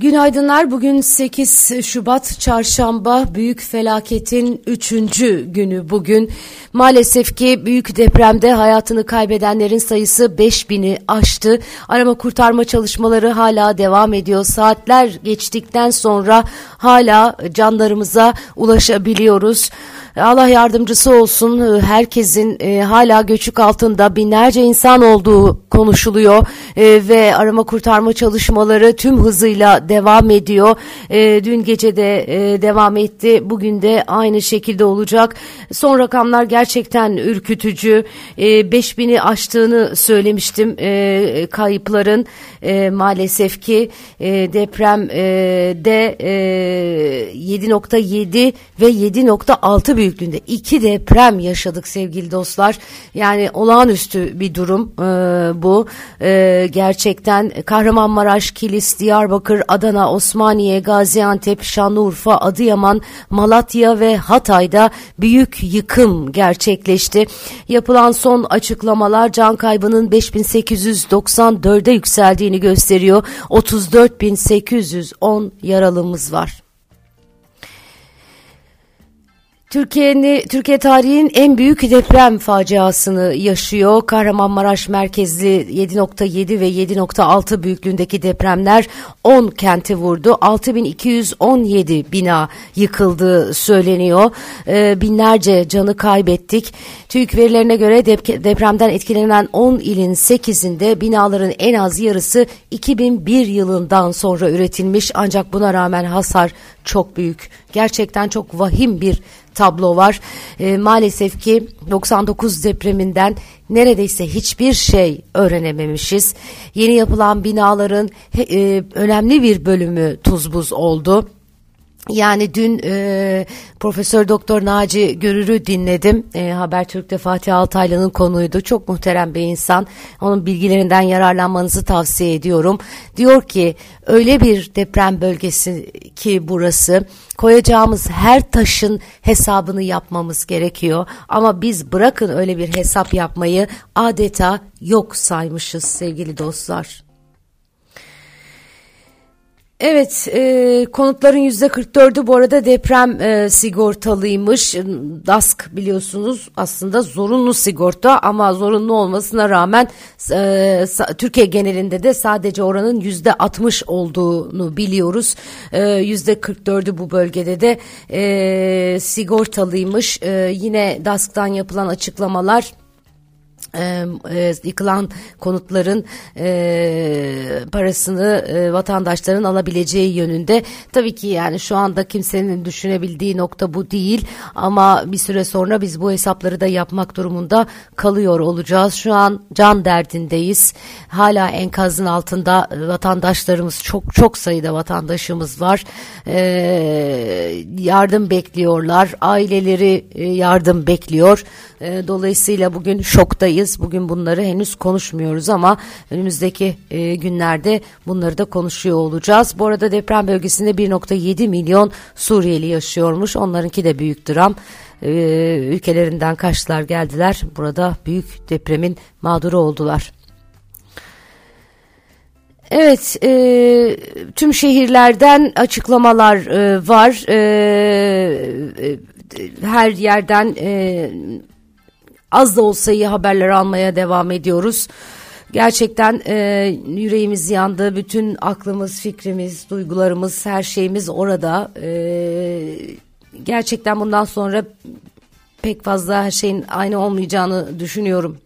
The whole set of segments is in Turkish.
Günaydınlar. Bugün 8 Şubat Çarşamba büyük felaketin 3. günü bugün. Maalesef ki büyük depremde hayatını kaybedenlerin sayısı 5000'i aştı. Arama kurtarma çalışmaları hala devam ediyor. Saatler geçtikten sonra hala canlarımıza ulaşabiliyoruz. Allah yardımcısı olsun. Herkesin e, hala göçük altında binlerce insan olduğu konuşuluyor e, ve arama kurtarma çalışmaları tüm hızıyla devam ediyor. E, dün gece de e, devam etti. Bugün de aynı şekilde olacak. Son rakamlar gerçekten ürkütücü. E, 5000'i aştığını söylemiştim e, kayıpların. E, maalesef ki e, depremde e, 7.7 ve 7.6 büyüklüğünde iki deprem yaşadık sevgili dostlar. Yani olağanüstü bir durum e, bu. E, gerçekten Kahramanmaraş, Kilis, Diyarbakır, Adana, Osmaniye, Gaziantep, Şanlıurfa, Adıyaman, Malatya ve Hatay'da büyük yıkım gerçekleşti. Yapılan son açıklamalar can kaybının 5894'e yükseldiğini gösteriyor. 34.810 yaralımız var. Türkiye'nin Türkiye tarihinin en büyük deprem faciasını yaşıyor. Kahramanmaraş merkezli 7.7 ve 7.6 büyüklüğündeki depremler 10 kenti vurdu. 6217 bina yıkıldığı söyleniyor. Ee, binlerce canı kaybettik. TÜİK verilerine göre depremden etkilenen 10 ilin 8'inde binaların en az yarısı 2001 yılından sonra üretilmiş ancak buna rağmen hasar çok büyük. Gerçekten çok vahim bir tablo var. E, maalesef ki 99 depreminden neredeyse hiçbir şey öğrenememişiz. Yeni yapılan binaların e, önemli bir bölümü tuz buz oldu. Yani dün e, Profesör Doktor Naci Görür'ü dinledim. E, Habertürk'te Fatih Altaylı'nın konuydu. Çok muhterem bir insan. Onun bilgilerinden yararlanmanızı tavsiye ediyorum. Diyor ki öyle bir deprem bölgesi ki burası koyacağımız her taşın hesabını yapmamız gerekiyor. Ama biz bırakın öyle bir hesap yapmayı adeta yok saymışız sevgili dostlar. Evet, e, konutların yüzde 44'ü bu arada deprem e, sigortalıymış. DASK biliyorsunuz aslında zorunlu sigorta ama zorunlu olmasına rağmen e, Türkiye genelinde de sadece oranın yüzde 60 olduğunu biliyoruz. E, yüzde 44'ü bu bölgede de e, sigortalıymış. E, yine DASK'tan yapılan açıklamalar e, yıkılan konutların e, parasını e, vatandaşların alabileceği yönünde. Tabii ki yani şu anda kimsenin düşünebildiği nokta bu değil ama bir süre sonra biz bu hesapları da yapmak durumunda kalıyor olacağız. Şu an can derdindeyiz. Hala enkazın altında vatandaşlarımız çok çok sayıda vatandaşımız var. E, yardım bekliyorlar. Aileleri e, yardım bekliyor. E, dolayısıyla bugün şoktayız. Bugün bunları henüz konuşmuyoruz ama önümüzdeki e, günlerde bunları da konuşuyor olacağız. Bu arada deprem bölgesinde 1.7 milyon Suriyeli yaşıyormuş. Onlarınki de büyük dram. E, ülkelerinden kaçtılar geldiler. Burada büyük depremin mağduru oldular. Evet, e, tüm şehirlerden açıklamalar e, var. E, e, her yerden e, az da olsa iyi haberler almaya devam ediyoruz. Gerçekten e, yüreğimiz yandı. Bütün aklımız, fikrimiz, duygularımız, her şeyimiz orada. E, gerçekten bundan sonra pek fazla her şeyin aynı olmayacağını düşünüyorum.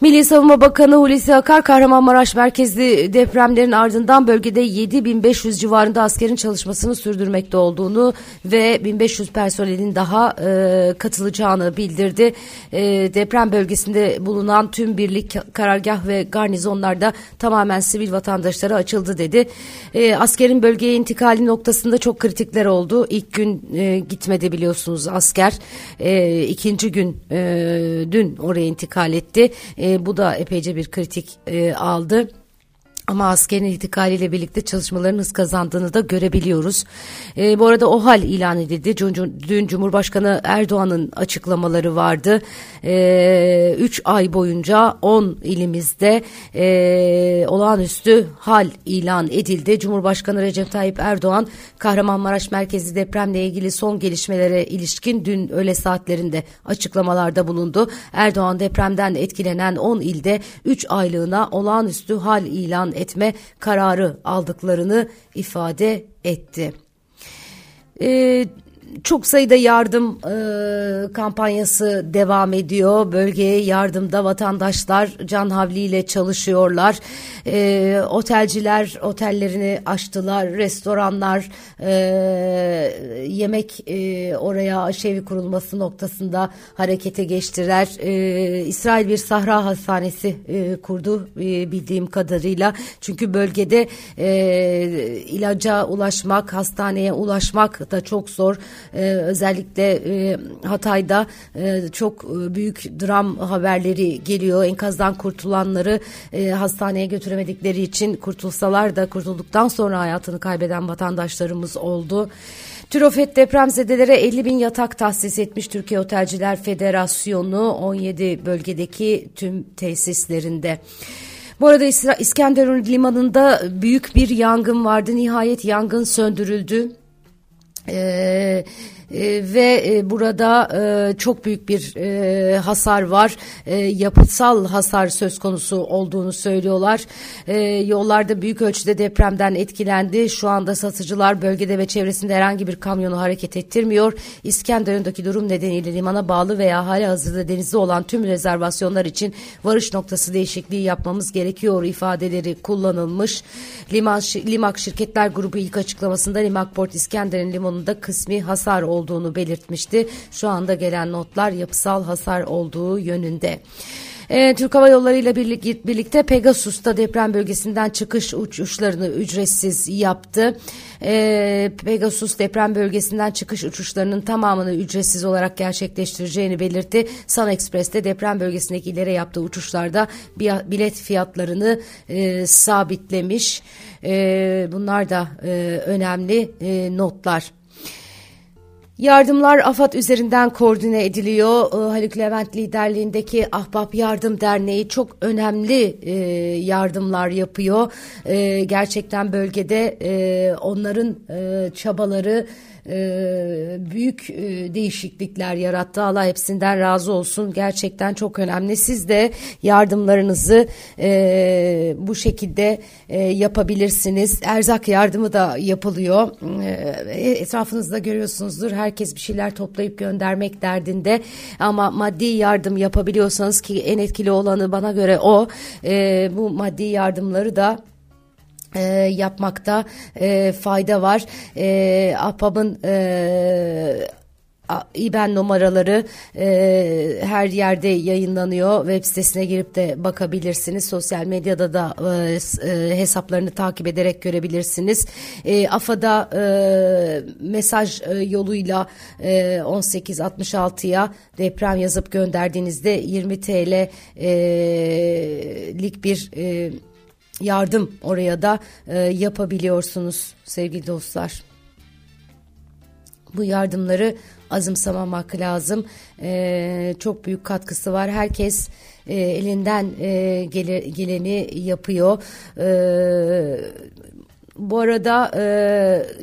Milli Savunma Bakanı Hulusi Akar Kahramanmaraş merkezli depremlerin ardından bölgede 7500 civarında askerin çalışmasını sürdürmekte olduğunu ve 1500 personelin daha e, katılacağını bildirdi. E, deprem bölgesinde bulunan tüm birlik karargah ve garnizonlarda tamamen sivil vatandaşlara açıldı dedi. E, askerin bölgeye intikali noktasında çok kritikler oldu. İlk gün e, gitmedi biliyorsunuz asker. E, ikinci gün e, dün oraya intikal etti. E, bu da epeyce bir kritik e, aldı. Ama askerin intikaliyle birlikte çalışmaların hız kazandığını da görebiliyoruz. Ee. E, bu arada OHAL ilan edildi. Dün Cumhurbaşkanı Erdoğan'ın açıklamaları vardı. E, üç ay boyunca 10 ilimizde e, olağanüstü hal ilan edildi. Cumhurbaşkanı Recep Tayyip Erdoğan Kahramanmaraş merkezi depremle ilgili son gelişmelere ilişkin dün öğle saatlerinde açıklamalarda bulundu. Erdoğan depremden etkilenen 10 ilde 3 aylığına olağanüstü hal ilan etme kararı aldıklarını ifade etti. Ee, çok sayıda yardım e, kampanyası devam ediyor. Bölgeye yardımda vatandaşlar can havliyle çalışıyorlar. E, otelciler otellerini açtılar. Restoranlar e, yemek e, oraya aşevi kurulması noktasında harekete geçtiler. E, İsrail bir sahra hastanesi e, kurdu e, bildiğim kadarıyla. Çünkü bölgede e, ilaca ulaşmak, hastaneye ulaşmak da çok zor e, özellikle e, Hatay'da e, çok e, büyük dram haberleri geliyor. Enkazdan kurtulanları e, hastaneye götüremedikleri için kurtulsalar da kurtulduktan sonra hayatını kaybeden vatandaşlarımız oldu. Türofet depremzedelere 50 bin yatak tahsis etmiş Türkiye Otelciler Federasyonu 17 bölgedeki tüm tesislerinde. Bu arada İskenderun limanında büyük bir yangın vardı. Nihayet yangın söndürüldü. Ee, e, ve e, burada e, çok büyük bir e, hasar var. Yapısal hasar söz konusu olduğunu söylüyorlar. Yollarda büyük ölçüde depremden etkilendi. Şu anda satıcılar bölgede ve çevresinde herhangi bir kamyonu hareket ettirmiyor. İskenderun'daki durum nedeniyle limana bağlı veya hali hazırda denizde olan tüm rezervasyonlar için varış noktası değişikliği yapmamız gerekiyor ifadeleri kullanılmış. Liman, Limak Şirketler Grubu ilk açıklamasında Limak Port İskenderun limanında kısmi hasar oldu olduğunu belirtmişti. Şu anda gelen notlar yapısal hasar olduğu yönünde. E, Türk Hava Yolları ile birlikte Pegasus'ta deprem bölgesinden çıkış uçuşlarını ücretsiz yaptı. E, Pegasus deprem bölgesinden çıkış uçuşlarının tamamını ücretsiz olarak gerçekleştireceğini belirtti. Sun Express'te deprem bölgesindeki ilere yaptığı uçuşlarda bilet fiyatlarını e, sabitlemiş. E, bunlar da e, önemli e, notlar. Yardımlar AFAD üzerinden koordine ediliyor. Ee, Haluk Levent liderliğindeki Ahbap Yardım Derneği çok önemli e, yardımlar yapıyor. E, gerçekten bölgede e, onların çabaları e, büyük e, değişiklikler yarattı. Allah hepsinden razı olsun. Gerçekten çok önemli. Siz de yardımlarınızı e, bu şekilde e, yapabilirsiniz. Erzak yardımı da yapılıyor. E, etrafınızda görüyorsunuzdur. Herkes bir şeyler toplayıp göndermek derdinde. Ama maddi yardım yapabiliyorsanız ki en etkili olanı bana göre o. E, bu maddi yardımları da e, yapmakta e, fayda var. E, Ahbap'ın e, İBAN numaraları e, her yerde yayınlanıyor. Web sitesine girip de bakabilirsiniz. Sosyal medyada da e, e, hesaplarını takip ederek görebilirsiniz. E, AFA'da e, mesaj e, yoluyla e, 1866'ya deprem yazıp gönderdiğinizde 20 TL e, bir e, yardım oraya da e, yapabiliyorsunuz sevgili dostlar. Bu yardımları azımsamamak lazım. E, çok büyük katkısı var. Herkes e, elinden e, gele, geleni yapıyor. E, bu arada e,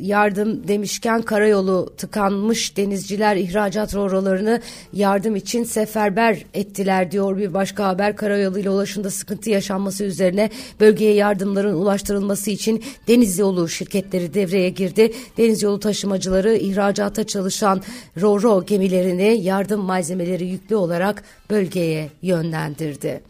yardım demişken karayolu tıkanmış denizciler ihracat rorolarını yardım için seferber ettiler diyor bir başka haber. Karayoluyla ulaşımda sıkıntı yaşanması üzerine bölgeye yardımların ulaştırılması için deniz yolu şirketleri devreye girdi. Deniz yolu taşımacıları ihracata çalışan roro gemilerini yardım malzemeleri yüklü olarak bölgeye yönlendirdi.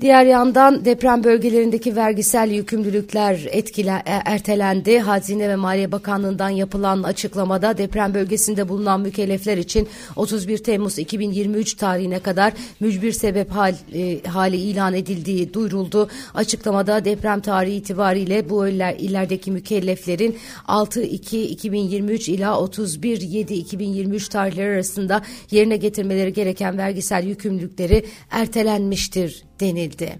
Diğer yandan deprem bölgelerindeki vergisel yükümlülükler etkile, e, ertelendi. Hazine ve Maliye Bakanlığı'ndan yapılan açıklamada deprem bölgesinde bulunan mükellefler için 31 Temmuz 2023 tarihine kadar mücbir sebep hal, e, hali ilan edildiği duyuruldu. Açıklamada deprem tarihi itibariyle bu iller, illerdeki mükelleflerin 6-2-2023 ila 31-7-2023 tarihleri arasında yerine getirmeleri gereken vergisel yükümlülükleri ertelenmiştir denildi.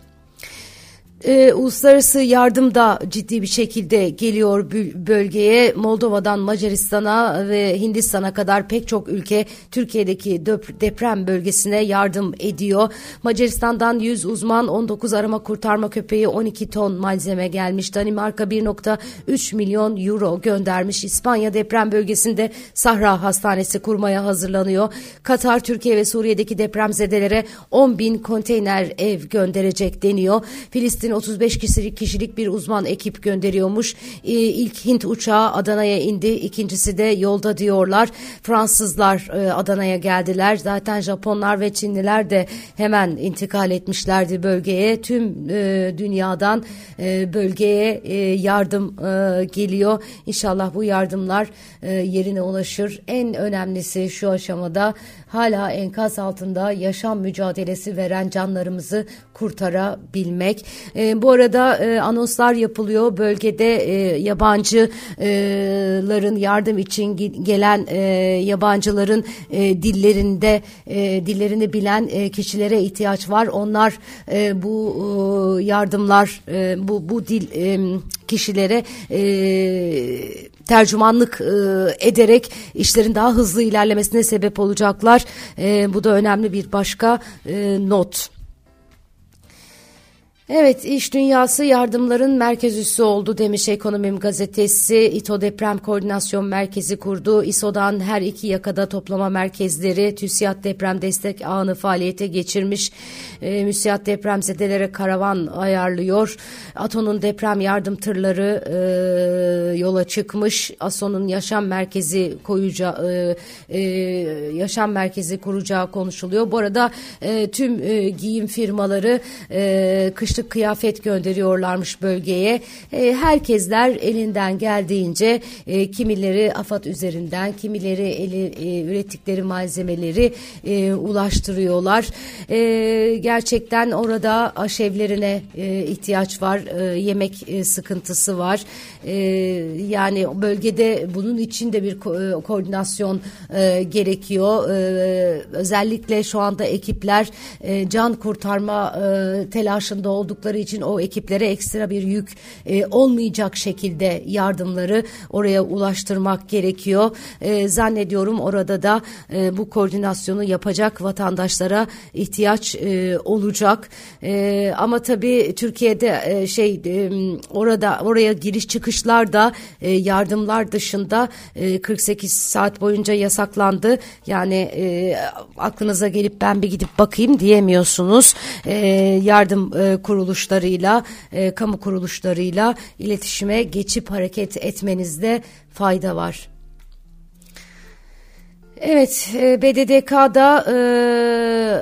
E, uluslararası yardım da ciddi bir şekilde geliyor bölgeye. Moldova'dan Macaristan'a ve Hindistan'a kadar pek çok ülke Türkiye'deki deprem bölgesine yardım ediyor. Macaristan'dan 100 uzman, 19 arama kurtarma köpeği, 12 ton malzeme gelmiş. Danimarka 1.3 milyon euro göndermiş. İspanya deprem bölgesinde Sahra Hastanesi kurmaya hazırlanıyor. Katar, Türkiye ve Suriye'deki depremzedelere 10 bin konteyner ev gönderecek deniyor. Filistin 35 kişilik, kişilik bir uzman ekip gönderiyormuş. Ee, ilk Hint uçağı Adana'ya indi. İkincisi de yolda diyorlar. Fransızlar e, Adana'ya geldiler. Zaten Japonlar ve Çinliler de hemen intikal etmişlerdi bölgeye. Tüm e, dünyadan e, bölgeye e, yardım e, geliyor. İnşallah bu yardımlar e, yerine ulaşır. En önemlisi şu aşamada hala enkaz altında yaşam mücadelesi veren canlarımızı kurtarabilmek. E, bu arada e, anonslar yapılıyor. Bölgede e, yabancıların yardım için gelen e, yabancıların e, dillerinde e, dillerini bilen e, kişilere ihtiyaç var. Onlar e, bu e, yardımlar e, bu bu dil e, kişilere e, tercümanlık e, ederek işlerin daha hızlı ilerlemesine sebep olacaklar. E, bu da önemli bir başka e, not. Evet, iş dünyası yardımların merkez üssü oldu demiş Ekonomim gazetesi. İTO Deprem Koordinasyon Merkezi kurdu. İSO'dan her iki yakada toplama merkezleri TÜSİAD Deprem Destek Ağını faaliyete geçirmiş. E, MÜSİAD depremzedelere karavan ayarlıyor. ATO'nun deprem yardım tırları e, yola çıkmış. ASO'nun yaşam merkezi koyuca e, e, yaşam merkezi kuracağı konuşuluyor. Bu arada e, tüm e, giyim firmaları e, kış kışlık kıyafet gönderiyorlarmış bölgeye. E, herkesler elinden geldiğince e, kimileri AFAD üzerinden, kimileri eli, e, ürettikleri malzemeleri e, ulaştırıyorlar. E, gerçekten orada aşevlerine e, ihtiyaç var, e, yemek e, sıkıntısı var. E, yani bölgede bunun için de bir ko e, koordinasyon e, gerekiyor. E, özellikle şu anda ekipler e, can kurtarma e, telaşında olduğu oldukları için o ekiplere ekstra bir yük e, olmayacak şekilde yardımları oraya ulaştırmak gerekiyor. E, zannediyorum orada da e, bu koordinasyonu yapacak vatandaşlara ihtiyaç e, olacak. E, ama tabii Türkiye'de e, şey e, orada oraya giriş çıkışlar da e, yardımlar dışında e, 48 saat boyunca yasaklandı. Yani e, aklınıza gelip ben bir gidip bakayım diyemiyorsunuz. E, yardım e, kuruluşlarıyla, e, kamu kuruluşlarıyla iletişime geçip hareket etmenizde fayda var. Evet, e, BDDK'da e,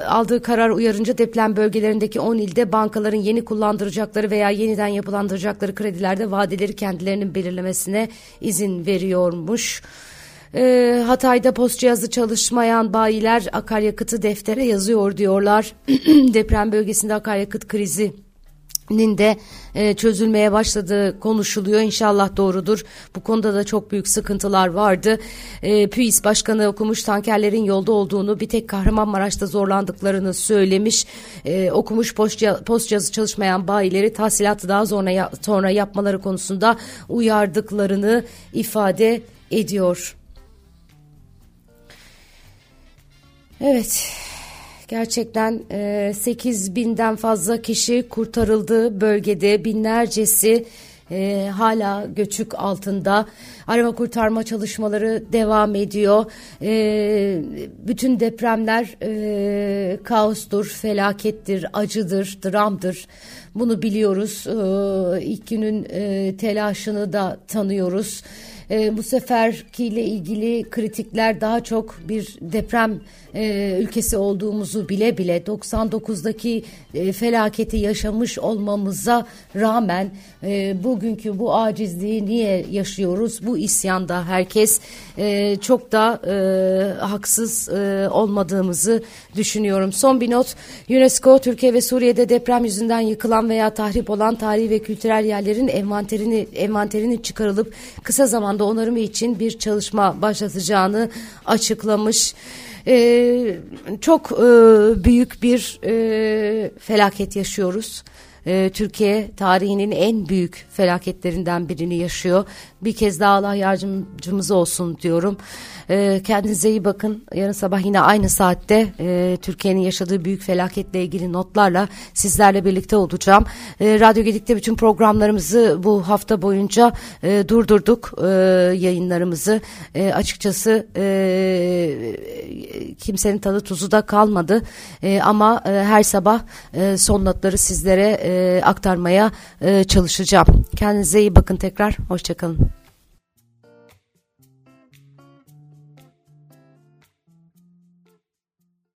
aldığı karar uyarınca deprem bölgelerindeki 10 ilde bankaların yeni kullandıracakları veya yeniden yapılandıracakları kredilerde vadeleri kendilerinin belirlemesine izin veriyormuş. E, Hatay'da post cihazı çalışmayan bayiler akaryakıtı deftere yazıyor diyorlar. deprem bölgesinde akaryakıt krizi de e, çözülmeye başladığı konuşuluyor. İnşallah doğrudur. Bu konuda da çok büyük sıkıntılar vardı. E, PÜİS Başkanı okumuş tankerlerin yolda olduğunu bir tek Kahramanmaraş'ta zorlandıklarını söylemiş. E, okumuş post, cihazı çalışmayan bayileri tahsilatı daha sonra, sonra yapmaları konusunda uyardıklarını ifade ediyor. Evet. Gerçekten e, 8 binden fazla kişi kurtarıldı bölgede binlercesi e, hala göçük altında. Arama kurtarma çalışmaları devam ediyor. E, bütün depremler e, kaostur, felakettir, acıdır, dramdır. Bunu biliyoruz. E, ilk günün e, telaşını da tanıyoruz. E, bu seferkiyle ilgili kritikler daha çok bir deprem e, ülkesi olduğumuzu bile bile 99'daki e, felaketi yaşamış olmamıza rağmen e, bugünkü bu acizliği niye yaşıyoruz? Bu isyanda herkes e, çok da e, haksız e, olmadığımızı düşünüyorum. Son bir not UNESCO Türkiye ve Suriye'de deprem yüzünden yıkılan veya tahrip olan tarihi ve kültürel yerlerin envanterini envanterini çıkarılıp kısa zamanda onarımı için bir çalışma başlatacağını açıklamış. Ee, çok e, büyük bir e, felaket yaşıyoruz. E, Türkiye tarihinin en büyük felaketlerinden birini yaşıyor. Bir kez daha Allah yardımcımız olsun diyorum. E, kendinize iyi bakın. Yarın sabah yine aynı saatte e, Türkiye'nin yaşadığı büyük felaketle ilgili notlarla sizlerle birlikte olacağım. E, Radyo Gedik'te bütün programlarımızı bu hafta boyunca e, durdurduk e, yayınlarımızı. E, açıkçası e, kimsenin tadı tuzu da kalmadı. E, ama e, her sabah e, son notları sizlere e, aktarmaya e, çalışacağım. Kendinize iyi bakın tekrar. Hoşçakalın.